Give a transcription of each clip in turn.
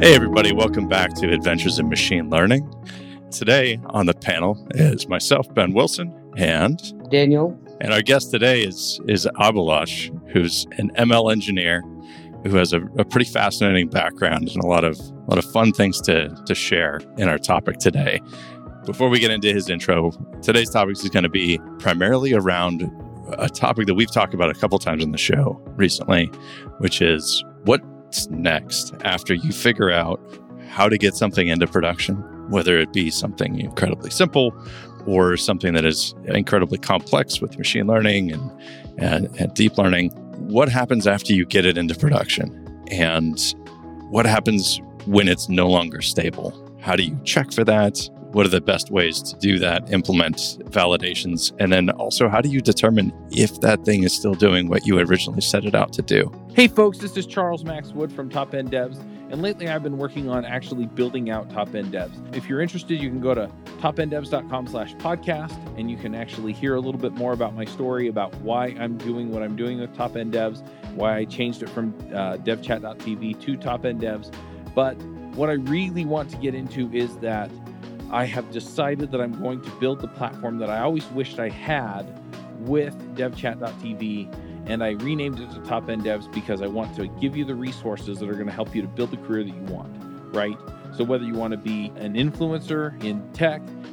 Hey, everybody, welcome back to Adventures in Machine Learning. Today on the panel is myself, Ben Wilson, and Daniel. And our guest today is, is Abhilash, who's an ML engineer who has a, a, pretty fascinating background and a lot of, a lot of fun things to, to share in our topic today. Before we get into his intro, today's topic is going to be primarily around a topic that we've talked about a couple times on the show recently, which is what what's next after you figure out how to get something into production, whether it be something incredibly simple or something that is incredibly complex with machine learning and, and, and deep learning. What happens after you get it into production? And what happens when it's no longer stable? How do you check for that? What are the best ways to do that, implement validations? And then also, how do you determine if that thing is still doing what you originally set it out to do? Hey, folks, this is Charles Max Wood from Top End Devs. And lately, I've been working on actually building out Top End Devs. If you're interested, you can go to topenddevs.com slash podcast, and you can actually hear a little bit more about my story about why I'm doing what I'm doing with Top End Devs, why I changed it from uh, devchat.tv to Top End Devs. But what I really want to get into is that I have decided that I'm going to build the platform that I always wished I had with devchat.tv and I renamed it to Top End Devs because I want to give you the resources that are going to help you to build the career that you want, right? So whether you want to be an influencer in tech,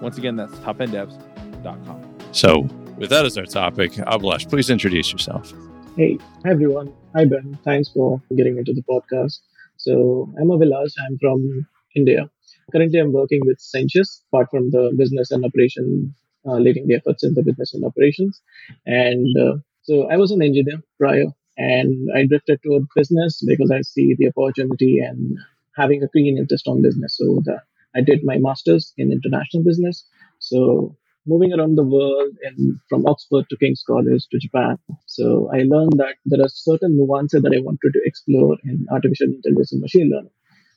Once again, that's topenddevs.com. So, with that as our topic, Abhilash, please introduce yourself. Hey, hi everyone. Hi Ben. Thanks for getting into the podcast. So, I'm Abhilash. I'm from India. Currently, I'm working with Censius, apart from the business and operations, uh, leading the efforts in the business and operations. And uh, so, I was an engineer prior and I drifted toward business because I see the opportunity and having a keen interest on business. So the, I did my master's in international business. So moving around the world and from Oxford to King's College to Japan. So I learned that there are certain nuances that I wanted to explore in artificial intelligence and machine learning.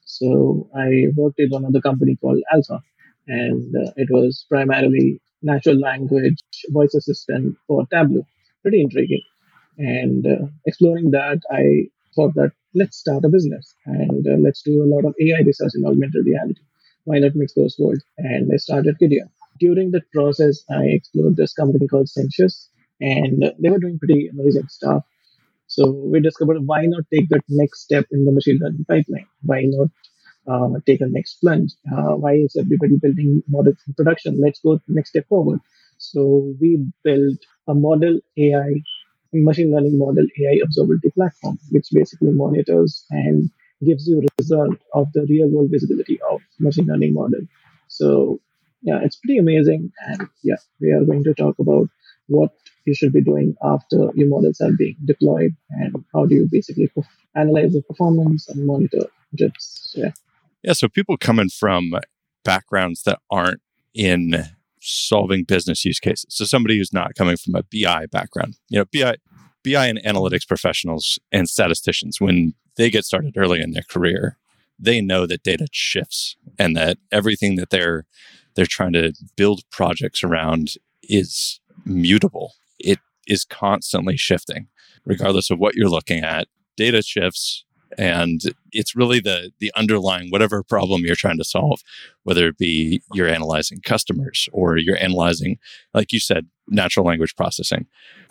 So I worked in one other company called Alpha, and uh, it was primarily natural language voice assistant for Tableau. Pretty intriguing. And uh, exploring that, I thought that let's start a business and uh, let's do a lot of AI research in augmented reality. Why not mix those worlds? And I started Kidia. During that process, I explored this company called Censius, and they were doing pretty amazing stuff. So we discovered why not take that next step in the machine learning pipeline? Why not uh, take a next plunge? Uh, why is everybody building models in production? Let's go next step forward. So we built a model AI machine learning model AI observability platform, which basically monitors and gives you a result of the real world visibility of machine learning model. So yeah, it's pretty amazing. And yeah, we are going to talk about what you should be doing after your models are being deployed and how do you basically analyze the performance and monitor drifts. Yeah. Yeah. So people coming from backgrounds that aren't in solving business use cases. So somebody who's not coming from a BI background, you know, BI, BI and analytics professionals and statisticians, when they get started early in their career, they know that data shifts and that everything that they're they're trying to build projects around is mutable. It is constantly shifting, regardless of what you're looking at. Data shifts, and it's really the the underlying whatever problem you're trying to solve whether it be you're analyzing customers or you're analyzing like you said natural language processing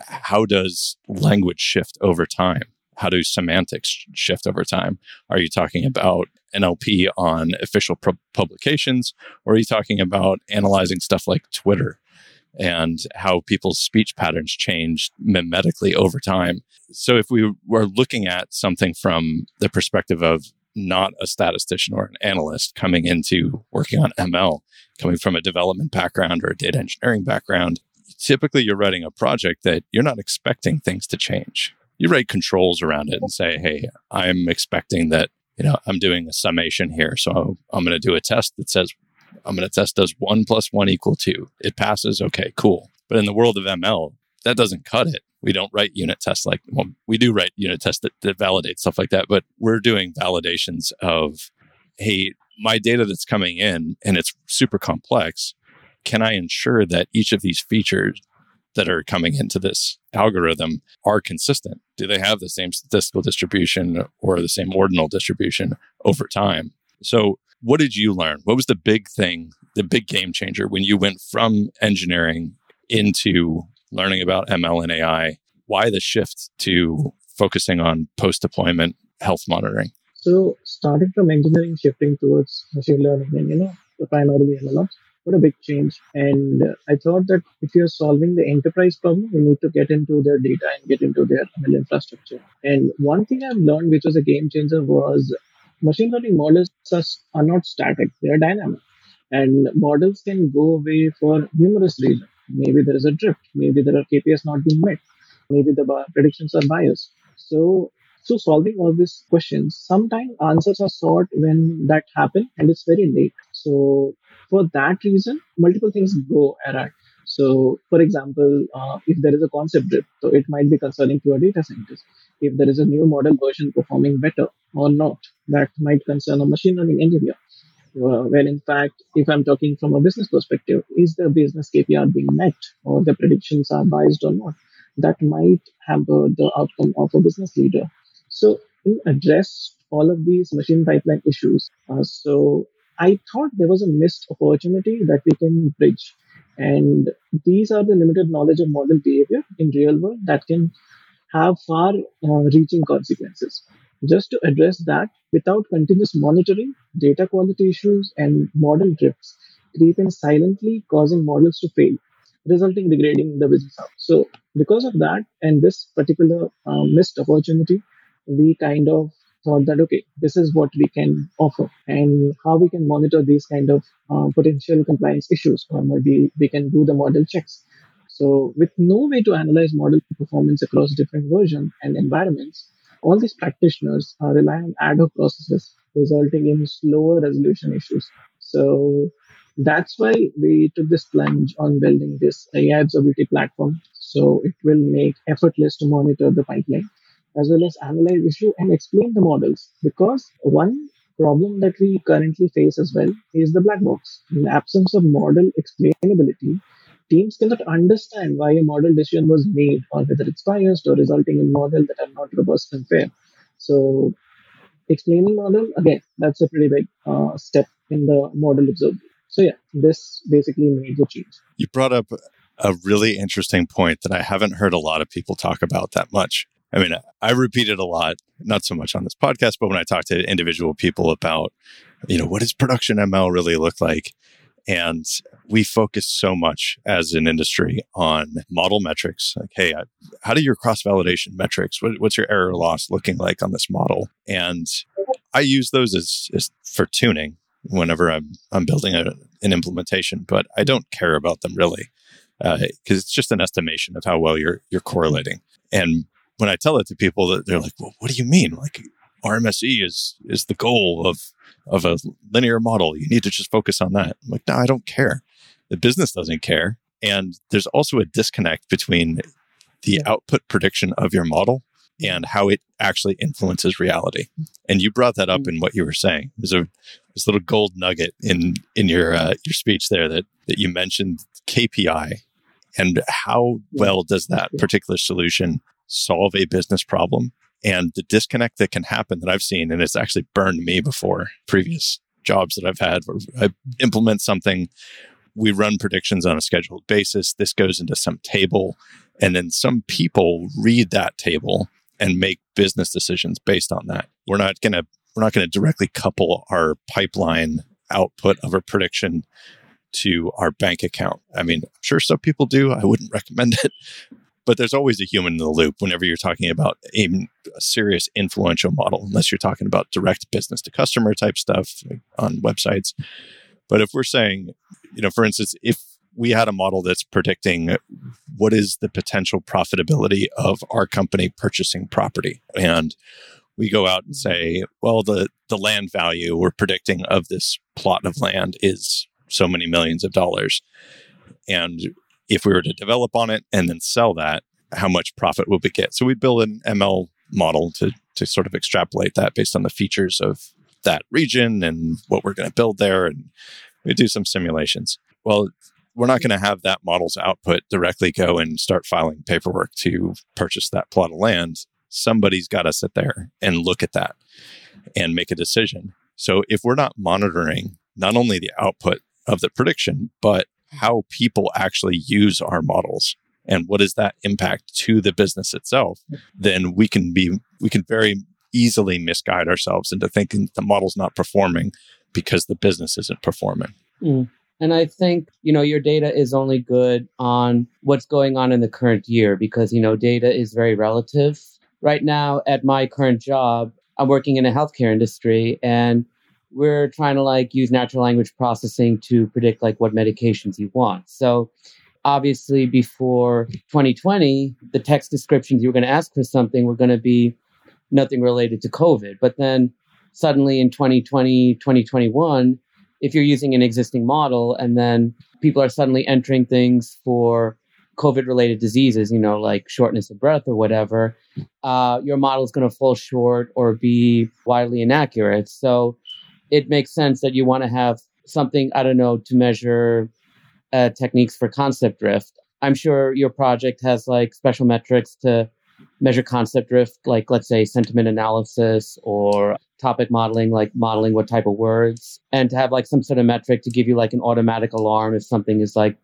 how does language shift over time? How do semantics shift over time? Are you talking about nlp on official publications or are you talking about analyzing stuff like twitter and how people's speech patterns change mimetically over time. So if we were looking at something from the perspective of not a statistician or an analyst coming into working on ML, coming from a development background or a data engineering background, typically you're writing a project that you're not expecting things to change. You write controls around it and say, hey, I'm expecting that you know, I'm doing a summation here. So I'm going to do a test that says, I'm going to test does one plus one equal two. It passes. Okay, cool. But in the world of ML, that doesn't cut it. We don't write unit tests like, well, we do write unit tests that, that validate stuff like that, but we're doing validations of, hey, my data that's coming in and it's super complex. Can I ensure that each of these features that are coming into this algorithm are consistent? Do they have the same statistical distribution or the same ordinal distribution over time? So, what did you learn? What was the big thing, the big game changer when you went from engineering into learning about ML and AI? Why the shift to focusing on post deployment health monitoring? So, starting from engineering, shifting towards machine learning, and you know, the primarily MLOps, what a big change. And uh, I thought that if you're solving the enterprise problem, you need to get into their data and get into their ML infrastructure. And one thing I've learned, which was a game changer, was machine learning models are, are not static, they are dynamic. And models can go away for numerous reasons. Maybe there is a drift, maybe there are KPIs not being met, maybe the predictions are biased. So so solving all these questions, sometimes answers are sought when that happen and it's very late. So for that reason, multiple things go awry. So, for example, uh, if there is a concept drift, so it might be concerning to a data scientist. If there is a new model version performing better or not, that might concern a machine learning engineer. Uh, when in fact, if I'm talking from a business perspective, is the business KPI being met or the predictions are biased or not? That might hamper the outcome of a business leader. So, to address all of these machine pipeline issues, uh, so I thought there was a missed opportunity that we can bridge. And these are the limited knowledge of model behavior in real world that can have far uh, reaching consequences. Just to address that, without continuous monitoring, data quality issues and model drifts creep in silently, causing models to fail, resulting in degrading the business out. So, because of that and this particular uh, missed opportunity, we kind of thought that okay this is what we can offer and how we can monitor these kind of uh, potential compliance issues or maybe we can do the model checks. So with no way to analyze model performance across different versions and environments all these practitioners rely on ad hoc processes resulting in slower resolution issues. So that's why we took this plunge on building this AI observability platform. So it will make effortless to monitor the pipeline as well as analyze issue and explain the models. Because one problem that we currently face as well is the black box. In absence of model explainability, teams cannot understand why a model decision was made or whether it's biased or resulting in models that are not robust and fair. So explaining model, again, that's a pretty big uh, step in the model observability. So yeah, this basically made the change. You brought up a really interesting point that I haven't heard a lot of people talk about that much. I mean, I repeat it a lot, not so much on this podcast, but when I talk to individual people about, you know, what does production ML really look like? And we focus so much as an industry on model metrics. Like, hey, how do your cross validation metrics? What, what's your error loss looking like on this model? And I use those as, as for tuning whenever I'm I'm building a, an implementation, but I don't care about them really because uh, it's just an estimation of how well you're you're correlating. And when I tell it to people, that they're like, "Well, what do you mean? Like RMSE is is the goal of of a linear model. You need to just focus on that." I'm like, "No, I don't care. The business doesn't care." And there's also a disconnect between the output prediction of your model and how it actually influences reality. And you brought that up mm. in what you were saying. There's a this little gold nugget in in your uh, your speech there that that you mentioned KPI and how well does that particular solution solve a business problem and the disconnect that can happen that I've seen, and it's actually burned me before previous jobs that I've had where I implement something, we run predictions on a scheduled basis. This goes into some table, and then some people read that table and make business decisions based on that. We're not going to we're not going to directly couple our pipeline output of a prediction to our bank account. I mean, I'm sure some people do. I wouldn't recommend it, but there's always a human in the loop whenever you're talking about a, a, serious influential model, unless you're talking about direct business to customer type stuff on websites. But if we're saying, you know, for instance, if we had a model that's predicting what is the potential profitability of our company purchasing property and we go out and say, well, the, the land value we're predicting of this plot of land is so many millions of dollars. And if we were to develop on it and then sell that, how much profit would we get? So we'd build an ML model to, to sort of extrapolate that based on the features of that region and what we're going to build there. And we do some simulations. Well, we're not going to have that model's output directly go and start filing paperwork to purchase that plot of land. Somebody's got to sit there and look at that and make a decision. So if we're not monitoring not only the output of the prediction, but how people actually use our models and what is that impact to the business itself, then we can be, we can very easily misguide ourselves into thinking the model's not performing because the business isn't performing. Mm. And I think, you know, your data is only good on what's going on in the current year because, you know, data is very relative. Right now, at my current job, I'm working in a healthcare industry and we're trying to like use natural language processing to predict like what medications you want. So obviously before 2020, the text descriptions you were going to ask for something were going to be nothing related to COVID. But then suddenly in 2020, 2021, if you're using an existing model and then people are suddenly entering things for COVID related diseases, you know, like shortness of breath or whatever, uh, your model is going to fall short or be widely inaccurate. So it makes sense that you want to have something, I don't know, to measure uh, techniques for concept drift. I'm sure your project has like special metrics to measure concept drift, like let's say sentiment analysis or topic modeling, like modeling what type of words, and to have like some sort of metric to give you like an automatic alarm if something is like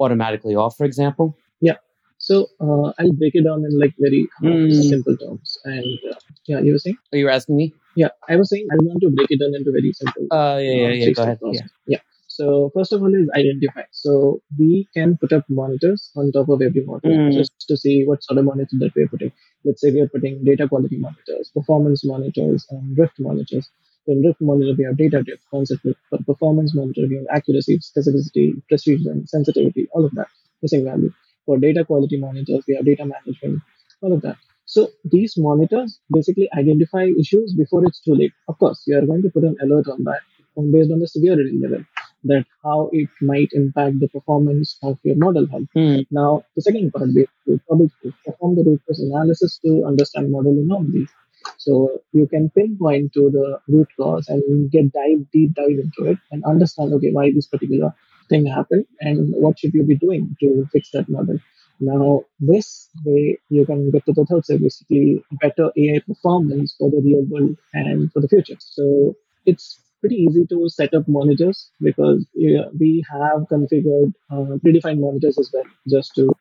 automatically off, for example. Yeah. So uh, I'll break it down in like very mm. simple terms. And uh, yeah, you were saying? Are you asking me? Yeah, I was saying I want to break it down into very simple. Uh, yeah, yeah, yeah. Go ahead. Yeah. yeah. So first of all is identify. So we can put up monitors on top of every monitor mm. just to see what sort of monitor that we're putting. Let's say we are putting data quality monitors, performance monitors, and drift monitors. So in drift monitor, we have data drift, concept drift. For performance monitor, we have accuracy, specificity, precision, sensitivity, all of that, missing value. For data quality monitors, we have data management, all of that. So these monitors basically identify issues before it's too late. Of course, you are going to put an alert on that based on the severity level that how it might impact the performance of your model health. Mm. Now, the second part, we probably perform the root cause analysis to understand model anomalies. So you can pinpoint to the root cause and get dive deep dive into it and understand okay why this particular thing happened and what should you be doing to fix that model. Now this way you can get to the third basically better AI performance for the real world and for the future. So it's pretty easy to set up monitors because yeah, we have configured uh, predefined monitors as well, just to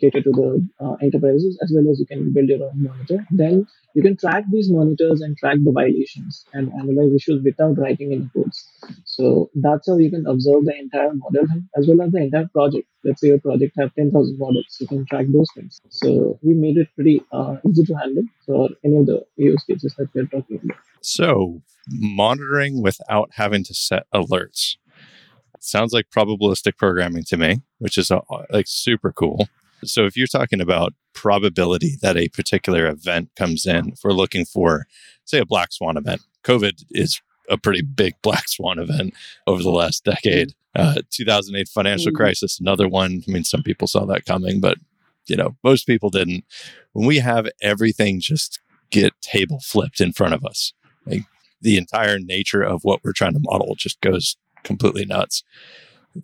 cater to the uh, enterprises as well as you can build your own monitor. Then you can track these monitors and track the violations and analyze issues without writing any codes. So that's how you can observe the entire model as well as the entire project. Let's say your project have 10,000 models, you can track those things. So we made it pretty uh, easy to handle for any of the use cases that we're talking about. So monitoring without having to set alerts. Sounds like probabilistic programming to me, which is uh, like super cool. So if you're talking about probability that a particular event comes in, if we're looking for, say, a black swan event, COVID is a pretty big black swan event over the last decade. Uh, 2008 financial mm. crisis, another one. I mean, some people saw that coming, but you know, most people didn't. When we have everything just get table flipped in front of us, like the entire nature of what we're trying to model just goes completely nuts.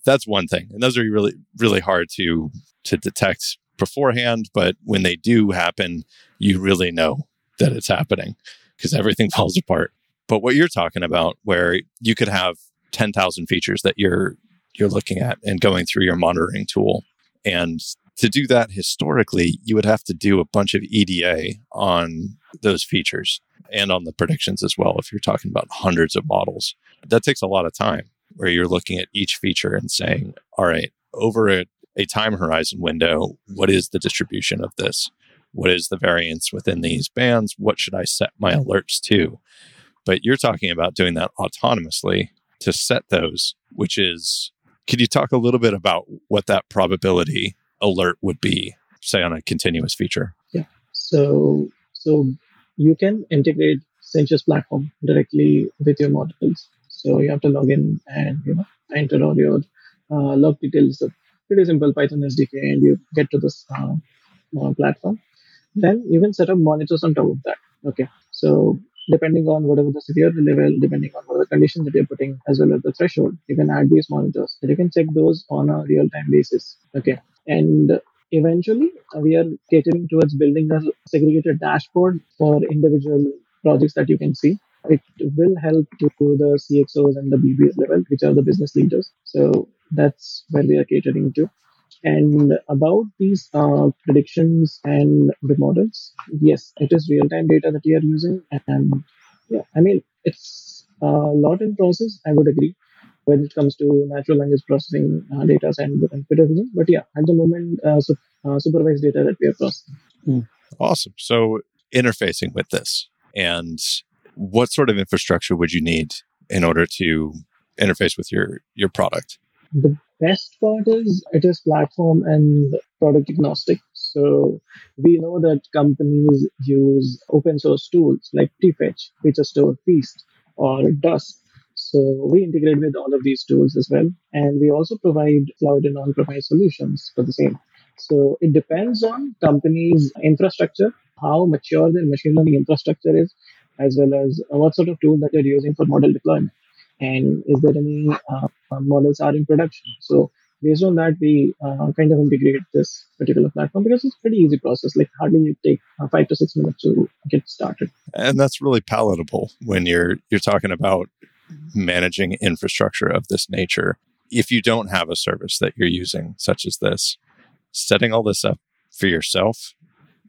That's one thing, and those are really, really hard to to detect beforehand. But when they do happen, you really know that it's happening because everything falls apart. But what you're talking about, where you could have 10,000 features that you're you're looking at and going through your monitoring tool, and to do that historically, you would have to do a bunch of EDA on those features and on the predictions as well. If you're talking about hundreds of models, that takes a lot of time where you're looking at each feature and saying, all right, over a a time horizon window. What is the distribution of this? What is the variance within these bands? What should I set my alerts to? But you're talking about doing that autonomously to set those, which is, could you talk a little bit about what that probability alert would be, say on a continuous feature? Yeah. So, so you can integrate Censius platform directly with your models. So you have to log in and you know enter all your uh, log details. Pretty simple Python SDK, and you get to this uh, uh, platform. Then you can set up monitors on top of that. Okay, so depending on whatever the severity level, depending on what the conditions that you're putting, as well as the threshold, you can add these monitors. And you can check those on a real-time basis. Okay, and eventually we are catering towards building a segregated dashboard for individual projects that you can see. It will help to the CXOs and the BBS level, which are the business leaders. So that's where we are catering to. And about these uh, predictions and the models, yes, it is real time data that we are using. And yeah, I mean, it's a lot in process, I would agree, when it comes to natural language processing uh, data and computer vision. But yeah, at the moment, uh, su- uh, supervised data that we are processing. Mm. Awesome. So, interfacing with this, and what sort of infrastructure would you need in order to interface with your your product? The best part is it is platform and product agnostic. So we know that companies use open source tools like tfetch, Feature Store, Feast, or Dask. So we integrate with all of these tools as well. And we also provide cloud and on-premise solutions for the same. So it depends on companies' infrastructure, how mature their machine learning infrastructure is, as well as what sort of tool that they're using for model deployment and is there any uh, models are in production so based on that we uh, kind of integrate this particular platform because it's a pretty easy process like hardly you take uh, five to six minutes to get started and that's really palatable when you're you're talking about managing infrastructure of this nature. If you don't have a service that you're using such as this setting all this up for yourself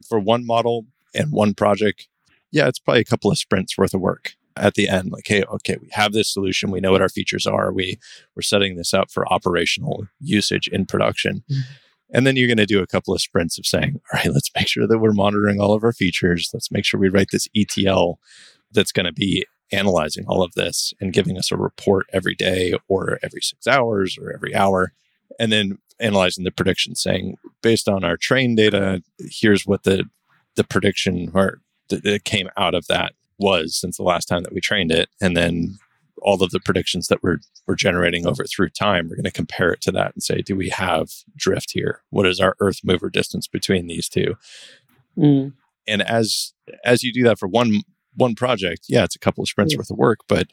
for one model and one project yeah it's probably a couple of sprints worth of work at the end. Like hey okay we have this solution. We know what our features are. We we're setting this up for operational usage in production. Mm-hmm. and then you're going to do a couple of sprints of saying all right let's make sure that we're monitoring all of our features. Let's make sure we write this etl that's going to be analyzing all of this and giving us a report every day or every six hours or every hour and then analyzing the prediction saying based on our train data here's what the the prediction or that came out of that was since the last time that we trained it. And then all of the predictions that we're, we're generating over through time, we're going to compare it to that and say, do we have drift here? What is our earth mover distance between these two? Mm. And as, as you do that for one, one project, yeah, it's a couple of sprints worth of work. But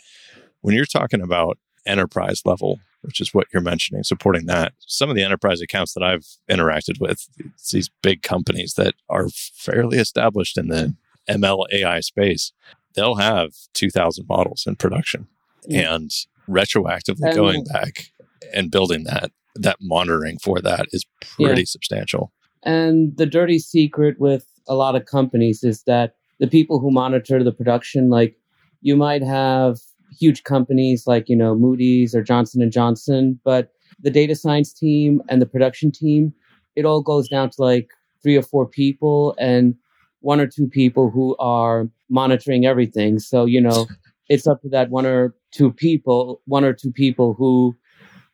when you're talking about enterprise level, which is what you're mentioning, supporting that, some of the enterprise accounts that I've interacted with, these big companies that are fairly established in the ML AI space, they'll have 2000 models in production and retroactively and, going back and building that that monitoring for that is pretty yeah. substantial. And the dirty secret with a lot of companies is that the people who monitor the production like you might have huge companies like, you know, Moody's or Johnson and Johnson, but the data science team and the production team, it all goes down to like three or four people and one or two people who are monitoring everything. So, you know, it's up to that one or two people, one or two people who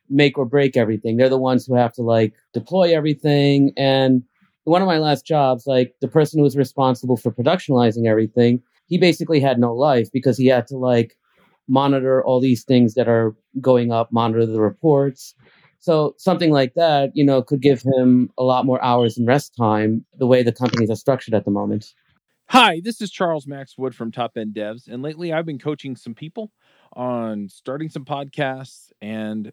make or break everything. They're the ones who have to like deploy everything. And one of my last jobs, like the person who was responsible for productionalizing everything, he basically had no life because he had to like monitor all these things that are going up, monitor the reports, so something like that, you know, could give him a lot more hours in rest time the way the companies are structured at the moment. Hi, this is Charles Max Wood from Top End Devs. And lately I've been coaching some people on starting some podcasts and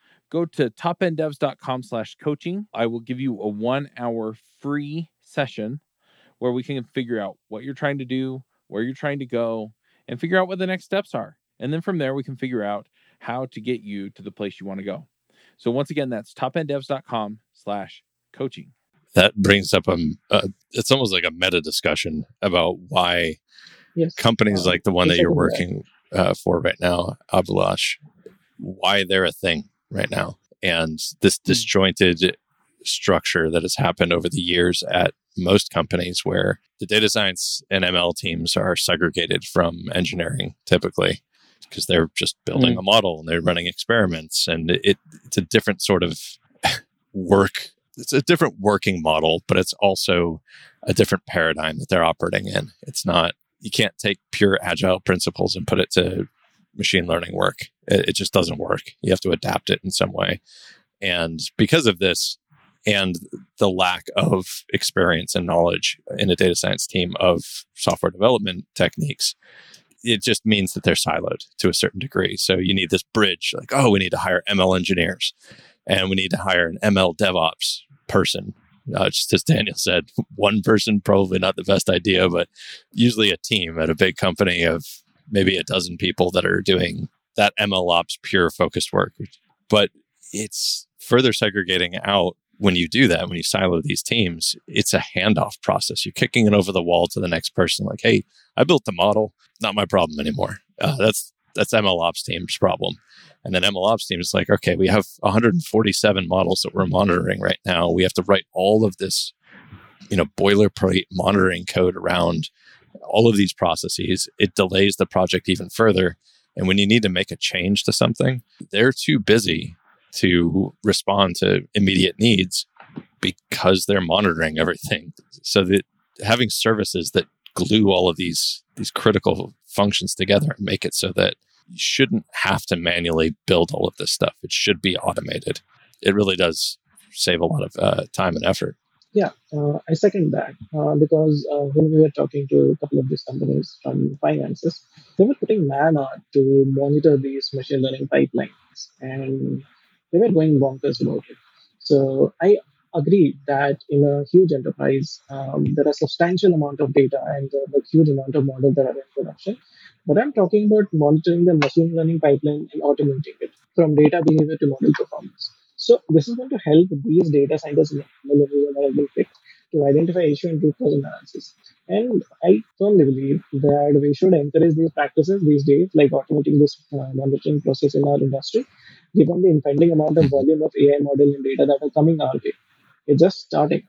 go to topenddevs.com slash coaching. I will give you a one hour free session where we can figure out what you're trying to do, where you're trying to go, and figure out what the next steps are. And then from there, we can figure out how to get you to the place you want to go. So once again, that's topenddevs.com slash coaching. That brings up a, um, uh, it's almost like a meta discussion about why yes. companies um, like the one that you're working uh, for right now, Abhilash, why they're a thing right now. And this disjointed structure that has happened over the years at most companies where the data science and ML teams are segregated from engineering typically because they're just building Mm. a model and they're running experiments and it, it's a different sort of work it's a different working model but it's also a different paradigm that they're operating in it's not you can't take pure agile principles and put it to machine learning work. It, it just doesn't work. You have to adapt it in some way. And because of this and the lack of experience and knowledge in a data science team of software development techniques it just means that they're siloed to a certain degree. So you need this bridge like oh we need to hire ml engineers and we need to hire an ml devops person. Uh, just as daniel said one person probably not the best idea but usually a team at a big company of maybe a dozen people that are doing that ml ops pure focused work but it's further segregating out when you do that, when you silo these teams, it's a handoff process. You're kicking it over the wall to the next person, like, "Hey, I built the model, not my problem anymore. Uh, that's that's MLOps team's problem." And then MLOps team is like, "Okay, we have 147 models that we're monitoring right now. We have to write all of this, you know, boilerplate monitoring code around all of these processes. It delays the project even further. And when you need to make a change to something, they're too busy to respond to immediate needs because they're monitoring everything. So that having services that glue all of these these critical functions together and make it so that you shouldn't have to manually build all of this stuff. It should be automated. It really does save a lot of uh, time and effort. Yeah, uh, I second that uh, because uh, when we were talking to a couple of these companies from finances, they were putting man to monitor these machine learning pipelines and they were going bonkers about it. So I agree that in a huge enterprise, um, there are substantial amount of data and uh, huge amount of models that are in production. But I'm talking about monitoring the machine learning pipeline and automating it from data behavior to model performance. So this is going to help these data scientists to identify issue and root cause analysis. And I firmly believe that we should encourage these practices these days, like automating this uh, monitoring process in our industry, given the impending amount of volume of AI model and data that are coming our way. It's just starting.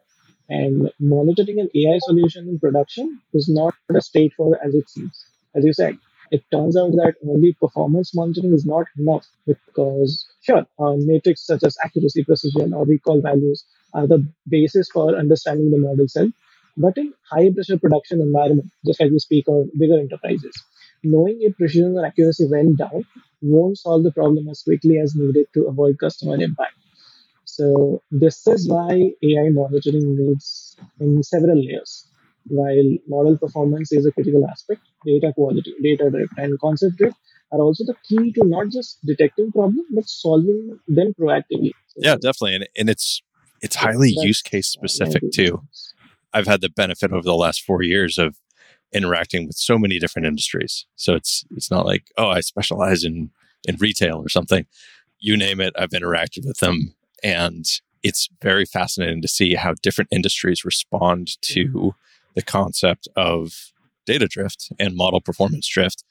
And monitoring an AI solution in production is not as straightforward as it seems. As you said, it turns out that only performance monitoring is not enough because, sure, uh, metrics such as accuracy, precision, or recall values are the basis for understanding the model cell. But in high pressure production environment, just like we speak of bigger enterprises, knowing if precision or accuracy went down won't solve the problem as quickly as needed to avoid customer impact. So this is why AI monitoring needs in several layers. While model performance is a critical aspect, data quality, data drift, and concept drift are also the key to not just detecting problems but solving them proactively. So Yeah, definitely. And, and it's it's highly use case specific too. I've had the benefit over the last four years of interacting with so many different industries. So it's it's not like, oh, I specialize in in retail or something. You name it, I've interacted with them. And it's very fascinating to see how different industries respond to the concept of data drift and model performance drift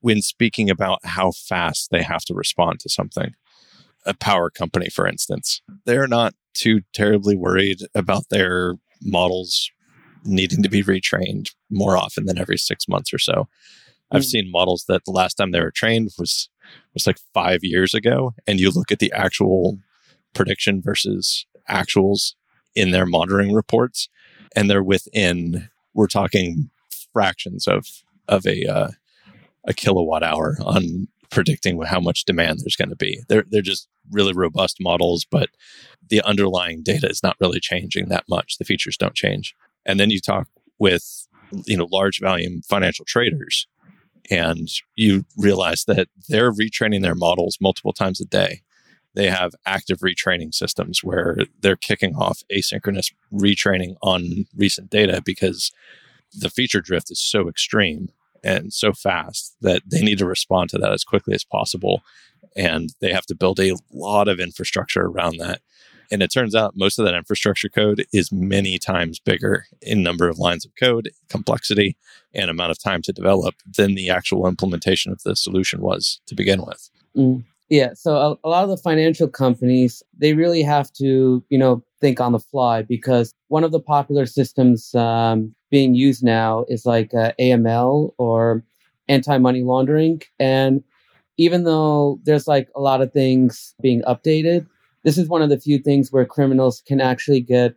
when speaking about how fast they have to respond to something. A power company, for instance, they're not too terribly worried about their models needing to be retrained more often than every six months or so. I've Mm. seen models that the last time they were trained was was like five years ago, and you look at the actual prediction versus actuals in their monitoring reports, and they're within we're talking fractions of of a uh, a kilowatt hour on predicting how much demand there's going to be. They're they're just really robust models, but the underlying data is not really changing that much. The features don't change. And then you talk with you know large volume financial traders and you realize that they're retraining their models multiple times a day. They have active retraining systems where they're kicking off asynchronous retraining on recent data because the feature drift is so extreme and so fast that they need to respond to that as quickly as possible. And they have to build a lot of infrastructure around that. And it turns out most of that infrastructure code is many times bigger in number of lines of code, complexity, and amount of time to develop than the actual implementation of the solution was to begin with. Mm. Yeah, so a, a, lot of the financial companies they really have to you know think on the fly because one of the popular systems um, being used now is like uh, AML or anti money laundering, and even though there's like a lot of things being updated, this is one of the few things where criminals can actually get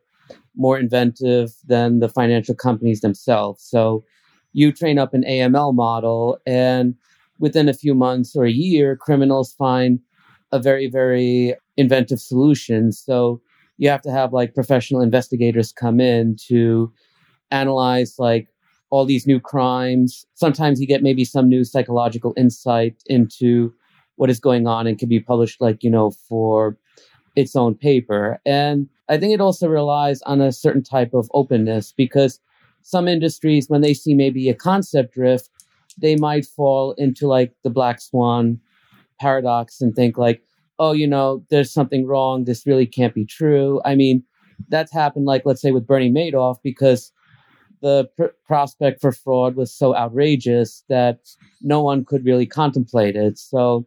more inventive than the financial companies themselves. So you train up an AML model and within a few months or a year, criminals find a very, very inventive solution. So you have to have like professional investigators come in to analyze like all these new crimes. Sometimes you get maybe some new psychological insight into what is going on and can be published like, you know, for its own paper. And I think it also relies on a certain type of openness because some industries, when they see maybe a concept drift, they might fall into like the black swan paradox and think like, oh, you know, there's something wrong. This really can't be true. I mean, that's happened, like, let's say with Bernie Madoff, because the pr- prospect for fraud was so outrageous that no one could really contemplate it. So,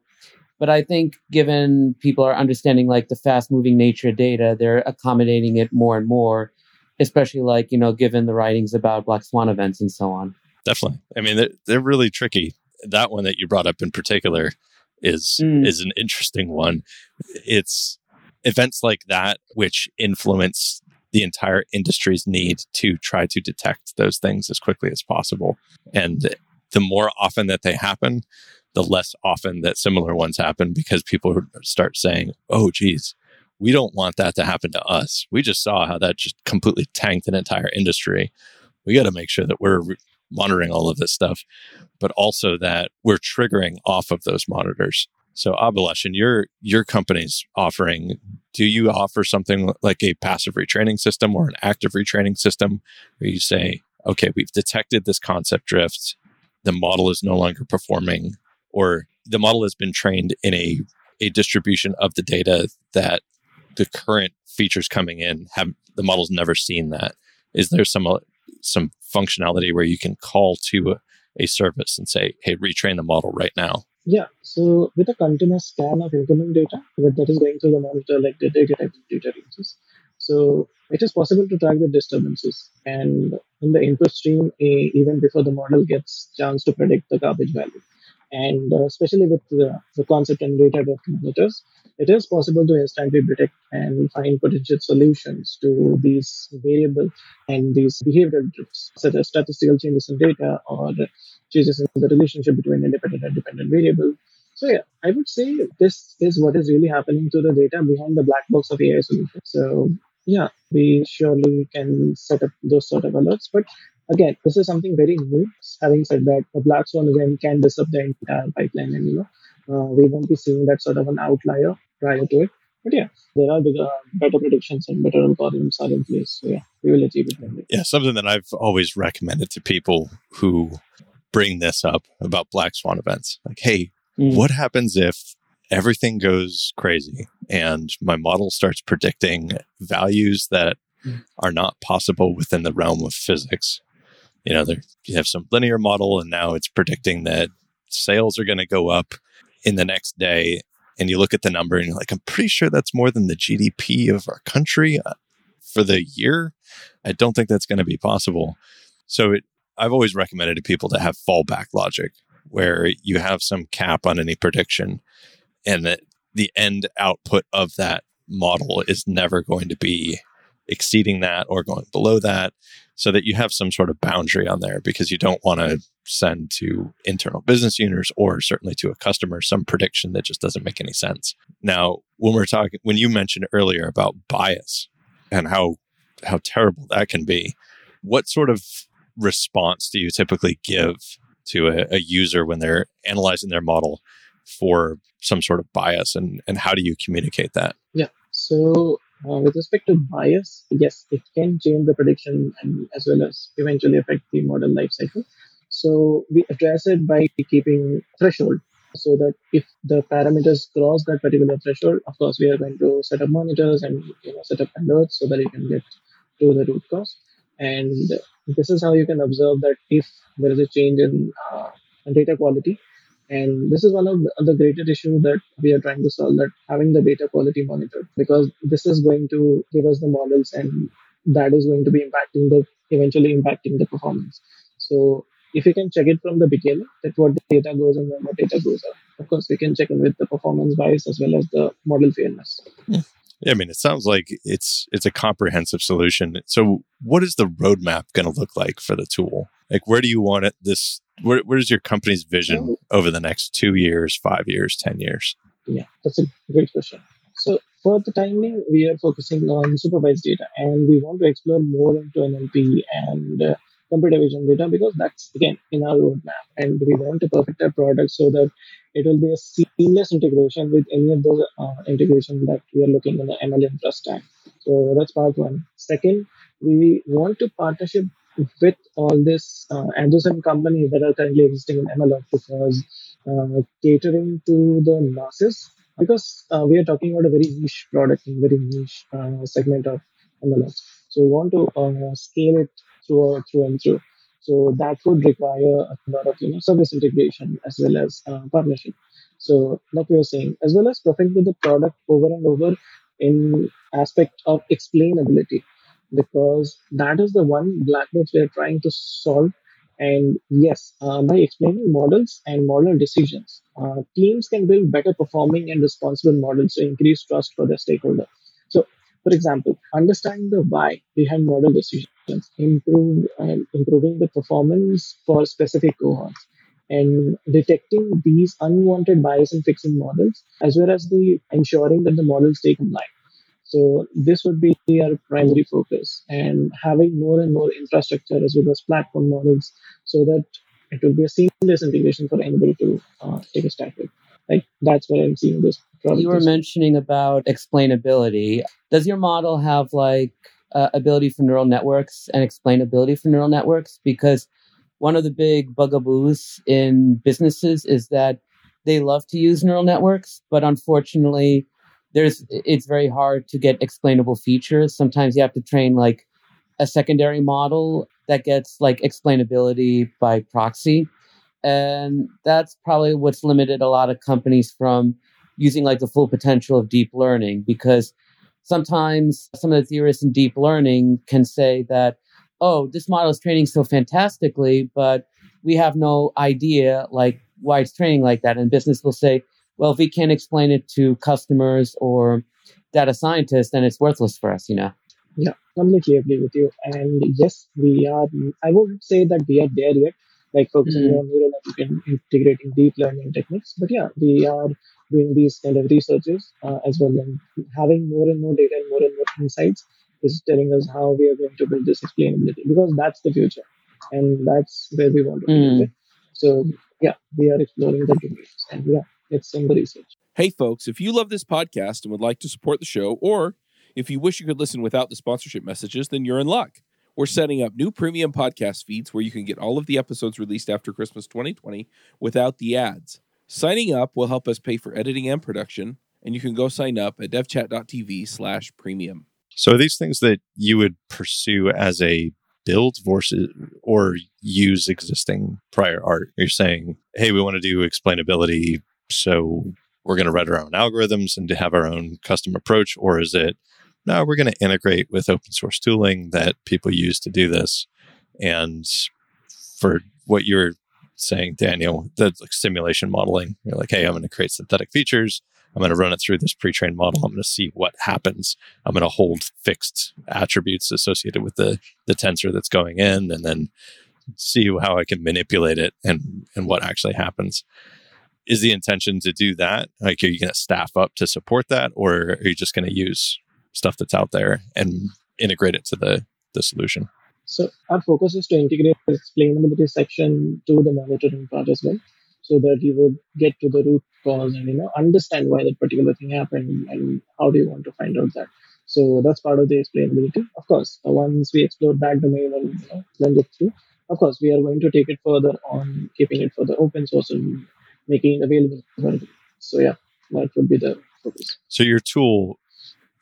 but I think given people are understanding like the fast moving nature of data, they're accommodating it more and more, especially like, you know, given the writings about black swan events and so on definitely. I mean, they're, they're really tricky. That one that you brought up in particular is mm. is an interesting one. It's events like that which influence the entire industry's need to try to detect those things as quickly as possible. And the more often that they happen, the less often that similar ones happen because people start saying, "Oh, geez, we don't want that to happen to us. We just saw how that just completely tanked an entire industry. We got to make sure that we're monitoring all of this stuff, but also that we're triggering off of those monitors. So Abhilash, in your your company's offering, do you offer something like a passive retraining system or an active retraining system where you say, okay, we've detected this concept drift, the model is no longer performing, or the model has been trained in a, a distribution of the data that the current features coming in have the model's never seen that. Is there some some functionality where you can call to a, a service and say, hey, retrain the model right now? Yeah, so with a continuous scan of incoming data that is going through the monitor, like the data type data ranges, so it is possible to track the disturbances and in the input stream eh, even before the model gets chance to predict the garbage value. And uh, especially with the, the concept and data monitors, it is possible to instantly detect and find potential solutions to these variable and these behavioral drifts, such as statistical changes in data or changes in the relationship between independent and dependent variable. So yeah, I would say this is what is really happening to the data behind the black box of AI solutions. So yeah, we surely can set up those sort of alerts, but again, this is something very new. Having said that, a black swan event can disrupt the entire pipeline, and you know, uh, we won't be seeing that sort of an outlier prior to it. But yeah, there are bigger, better predictions and better algorithms are in place. So yeah, we will achieve it. Yeah, something that I've always recommended to people who bring this up about black swan events. Like, hey, mm. what happens if everything goes crazy and my model starts predicting values that mm. are not possible within the realm of physics? You know, you have some linear model and now it's predicting that sales are going to go up in the next day and you look at the number and you're like, I'm pretty sure that's more than the GDP of our country uh, for the year. I don't think that's going to be possible. So it, I've always recommended to people to have fallback logic where you have some cap on any prediction and that the end output of that model is never going to be exceeding that or going below that so that you have some sort of boundary on there because you don't want to send to internal business units or certainly to a customer some prediction that just doesn't make any sense. Now, when we're talking, when you mentioned earlier about bias and how, how terrible that can be, what sort of response do you typically give to a, a user when they're analyzing their model for some sort of bias and, and how do you communicate that? Yeah. So uh, with respect to bias, yes, it can change the prediction and as well as eventually affect the model lifecycle. So we address it by keeping threshold so that if the parameters cross that particular threshold, of course, we are going to set up monitors and you know, set up alerts so that you can get to the root cause. And this is how you can observe that if there is a change in uh, data quality, And this is one of the greater issues that we are trying to solve that having the data quality monitored because this is going to give us the models and that is going to be impacting the eventually impacting the performance. So if you can check it from the beginning that what the data goes in and what data goes out. Of course, we can check in with the performance bias as well as the model fairness. Yeah. Yeah, I mean, it sounds like it's it's a comprehensive solution. So, what is the roadmap going to look like for the tool? Like, where do you want it? This where, where's your company's vision over the next two years, five years, ten years? Yeah, that's a great question. So, for the timing, we are focusing on supervised data, and we want to explore more into NLP and uh, computer vision data because that's again in our roadmap and we want to perfect our product so that it will be a seamless integration with any of the uh, integration that we are looking in the ML infra stack. So that's part one. Second, we want to partnership with all this uh, companies that are currently existing in ML because uh, catering to the masses because uh, we are talking about a very niche product and very niche uh, segment of MLOps. So we want to uh, scale it through, through and through. So that would require a lot of you know service integration as well as uh, partnership. So like we were saying, as well as perfecting the product over and over in aspect of explainability, because that is the one black box we are trying to solve. And yes, uh, by explaining models and model decisions, uh, teams can build better performing and responsible models to increase trust for their stakeholder. So, for example, understanding the why behind model decisions improve improving the performance for specific cohorts and detecting these unwanted bias and fixing models as well as the ensuring that the models stay compliant so this would be our primary focus and having more and more infrastructure as well as platform models so that it will be a seamless integration for anybody to uh, take a stack with. Like that's where i'm seeing this you were mentioning about explainability. Does your model have like uh, ability for neural networks and explainability for neural networks? Because one of the big bugaboos in businesses is that they love to use neural networks, but unfortunately, there's it's very hard to get explainable features. Sometimes you have to train like a secondary model that gets like explainability by proxy. And that's probably what's limited a lot of companies from using like the full potential of deep learning because sometimes some of the theorists in deep learning can say that, oh, this model is training so fantastically, but we have no idea like why it's training like that. And business will say, well, if we can't explain it to customers or data scientists, then it's worthless for us, you know? Yeah, completely agree with you. And yes, we are, I wouldn't say that we are there yet, like focusing mm-hmm. on neural network and integrating deep learning techniques. But yeah, we are doing these kind of researches uh, as well and having more and more data and more and more insights is telling us how we are going to build this explainability because that's the future and that's where we want to mm. it. So yeah, we are exploring the domains and yeah, it's in the research. Hey folks, if you love this podcast and would like to support the show, or if you wish you could listen without the sponsorship messages, then you're in luck. We're setting up new premium podcast feeds where you can get all of the episodes released after Christmas 2020 without the ads. Signing up will help us pay for editing and production, and you can go sign up at devchat.tv slash premium. So are these things that you would pursue as a build versus or use existing prior art? You're saying, hey, we want to do explainability, so we're going to write our own algorithms and to have our own custom approach, or is it no, we're going to integrate with open source tooling that people use to do this. And for what you're saying, Daniel, that's like simulation modeling. You're like, hey, I'm going to create synthetic features. I'm going to run it through this pre-trained model. I'm going to see what happens. I'm going to hold fixed attributes associated with the the tensor that's going in, and then see how I can manipulate it and and what actually happens. Is the intention to do that? Like, are you going to staff up to support that, or are you just going to use stuff that's out there and integrate it to the the solution? So our focus is to integrate the explainability section to the monitoring part as well, so that you would get to the root cause and you know understand why that particular thing happened and how do you want to find out that. So that's part of the explainability. Of course, once we explore that domain and you know, blend it through, of course, we are going to take it further on keeping it for the open source and making it available. So yeah, that would be the focus. So your tool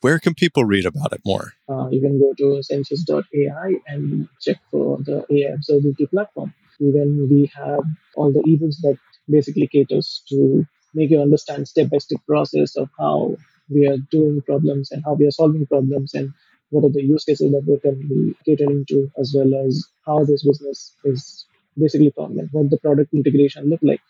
where can people read about it more? Uh, you can go to Censius.ai and check for the AI observability platform. Even we have all the events that basically caters to make you understand step by step process of how we are doing problems and how we are solving problems and what are the use cases that we're currently catering to, as well as how this business is basically formed what the product integration look like,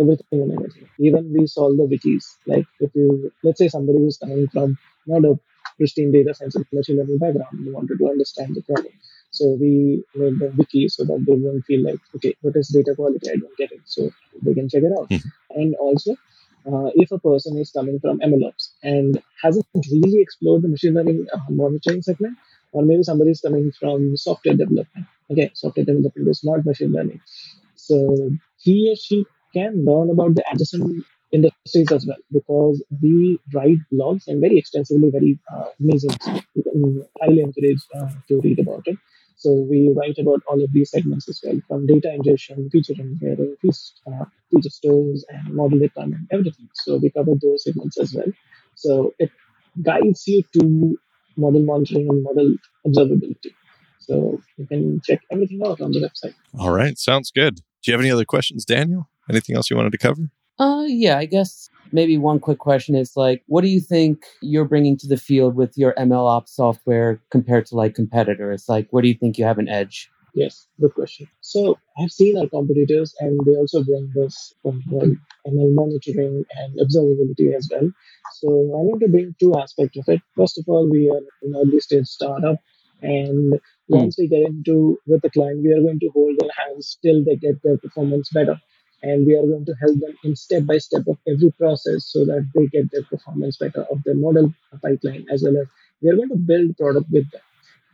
everything and everything. Even we solve the wikis. Like if you, let's say somebody who's coming from not a pristine data science and machine learning background, they wanted to understand the problem. So we made the wiki so that they won't feel like, okay, what is data quality? I don't get it. So they can check it out. Mhm. And also, uh, if a person is coming from MLOps and hasn't really explored the machine learning uh, monitoring segment, or maybe somebody is coming from software development. Okay, software development is not machine learning. So he or she can learn about the adjacent industries as well because we write blogs and very extensively, very uh, amazing. Highly encourage uh, to read about it. So we write about all of these segments as well, from data ingestion, feature engineering, uh, feature stores, and model deployment, everything. So we cover those segments as well. So it guides you to model monitoring and model observability. So you can check everything out on the website. All right. Sounds good. Do you have any other questions, Daniel? Anything else you wanted to cover? Uh, yeah, I guess maybe one quick question is like, what do you think you're bringing to the field with your ML ops software compared to like competitors? Like, where do you think you have an edge? Yes, good question. So I've seen our competitors, and they also bring this from ML monitoring and observability as well. So I want to bring two aspects of it. First of all, we are an early stage startup, and once we get into with the client, we are going to hold their hands till they get their performance better, and we are going to help them in step by step of every process so that they get their performance better of their model pipeline as well as we are going to build product with them.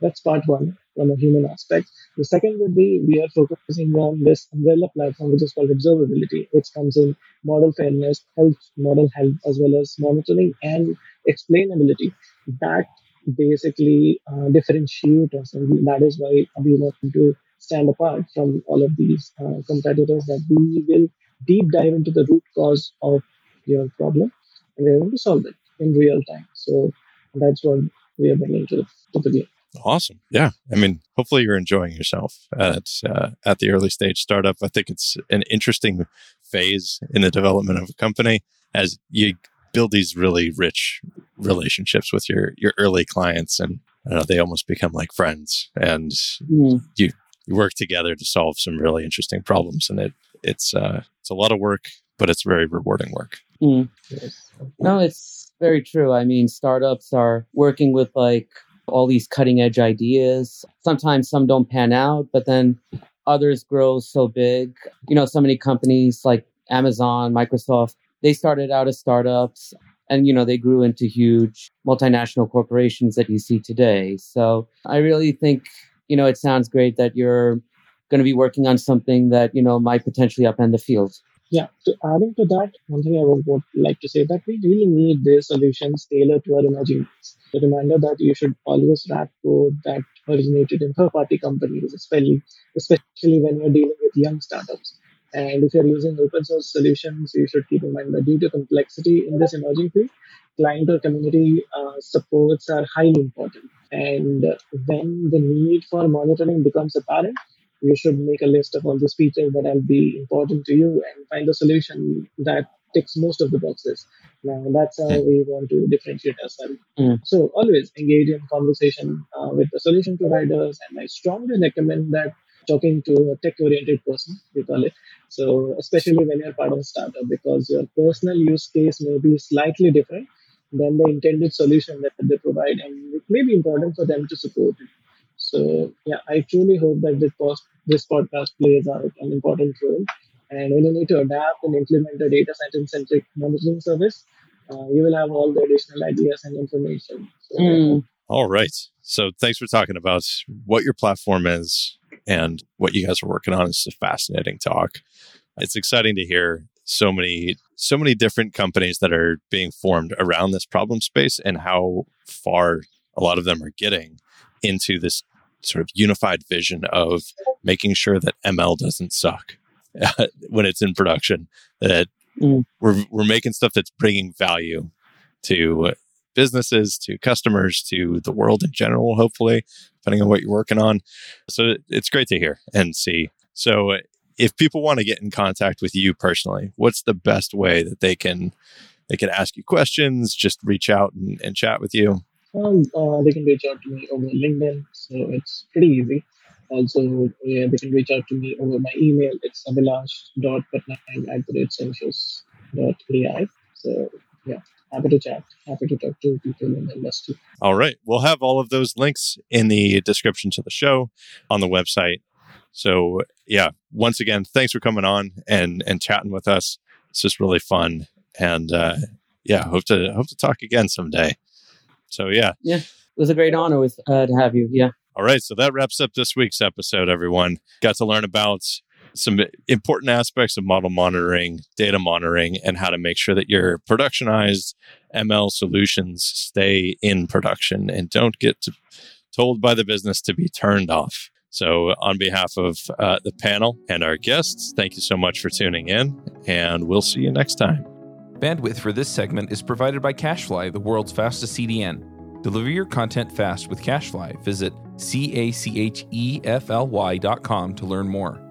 That's part one from a human aspect. The second would be we are focusing on this umbrella platform, which is called observability, which comes in model fairness, health, model health, as well as monitoring and explainability. That basically uh, differentiate us, and that is why we want to stand apart from all of these uh, competitors. That we will deep dive into the root cause of your problem, and we're going to solve it in real time. So that's what we are bringing to the, to the game. Awesome. Yeah. I mean, hopefully you're enjoying yourself at uh, at the early stage startup. I think it's an interesting phase in the development of a company as you build these really rich relationships with your your early clients and I they almost become like friends and Mm. you work together to solve some really interesting problems and it it's uh it's a lot of work but it's very rewarding work. Mm. No, it's very true. I mean, startups are working with like all these cutting edge ideas. Sometimes some don't pan out, but then others grow so big. You know, so many companies like Amazon, Microsoft, they started out as startups and, you know, they grew into huge multinational corporations that you see today. So I really think, you know, it sounds great that you're going to be working on something that, you know, might potentially upend the field. Yeah, so adding to that, one thing I would, like to say that we really need these solutions tailored to our emerging needs. The reminder that you should always wrap code that originated in third-party companies, especially especially when you're dealing with young startups. And if you're using open source solutions, you should keep in mind that due to complexity in this emerging field, client or community uh, supports are highly important. And when the need for monitoring becomes apparent, you should make a list of all these features that will be important to you and find a solution that ticks most of the boxes. Now, that's how we want to differentiate ourselves. Mm. So, always engage in conversation uh, with the solution providers, and I strongly recommend that talking to a tech oriented person, we call it. So, especially when you're part of a startup, because your personal use case may be slightly different than the intended solution that they provide, and it may be important for them to support it. So yeah, I truly hope that this post, this podcast plays out an important role. And when you need to adapt and implement a data science centric monitoring service, uh, you will have all the additional ideas and information. So, Mm. All right. So thanks for talking about what your platform is and what you guys are working on. It's a fascinating talk. It's exciting to hear so many so many different companies that are being formed around this problem space and how far a lot of them are getting into this sort of unified vision of making sure that ML doesn't suck when it's in production. That Mm. we're we're making stuff that's bringing value to businesses, to customers, to the world in general. Hopefully, depending on what you're working on. So it's great to hear and see. So if people want to get in contact with you personally, what's the best way that they can they can ask you questions, just reach out and, and chat with you? Um, uh, they can reach out to me over LinkedIn, so it's pretty easy. Also, yeah, they can reach out to me over my email. It's abhilash.patnaik at the. So, yeah, happy to chat, happy to talk to people in the industry. All right. We'll have all of those links in the description to the show on the website. So, yeah, once again, thanks for coming on and and chatting with us. It's just really fun. And uh, yeah, hope to hope to talk again someday. So, yeah. Yeah. It was a great honor with uh, to have you. Yeah. All right. So that wraps up this week's episode, everyone. Got to learn about some important aspects of model monitoring, data monitoring, and how to make sure that your productionized ML solutions stay in production and don't get to, told by the business to be turned off. So, on behalf of uh, the panel and our guests, thank you so much for tuning in, and we'll see you next time. Bandwidth for this segment is provided by CacheFly, the world's fastest CDN. Deliver your content fast with CacheFly. Visit C A C H E F L Y dot com to learn more.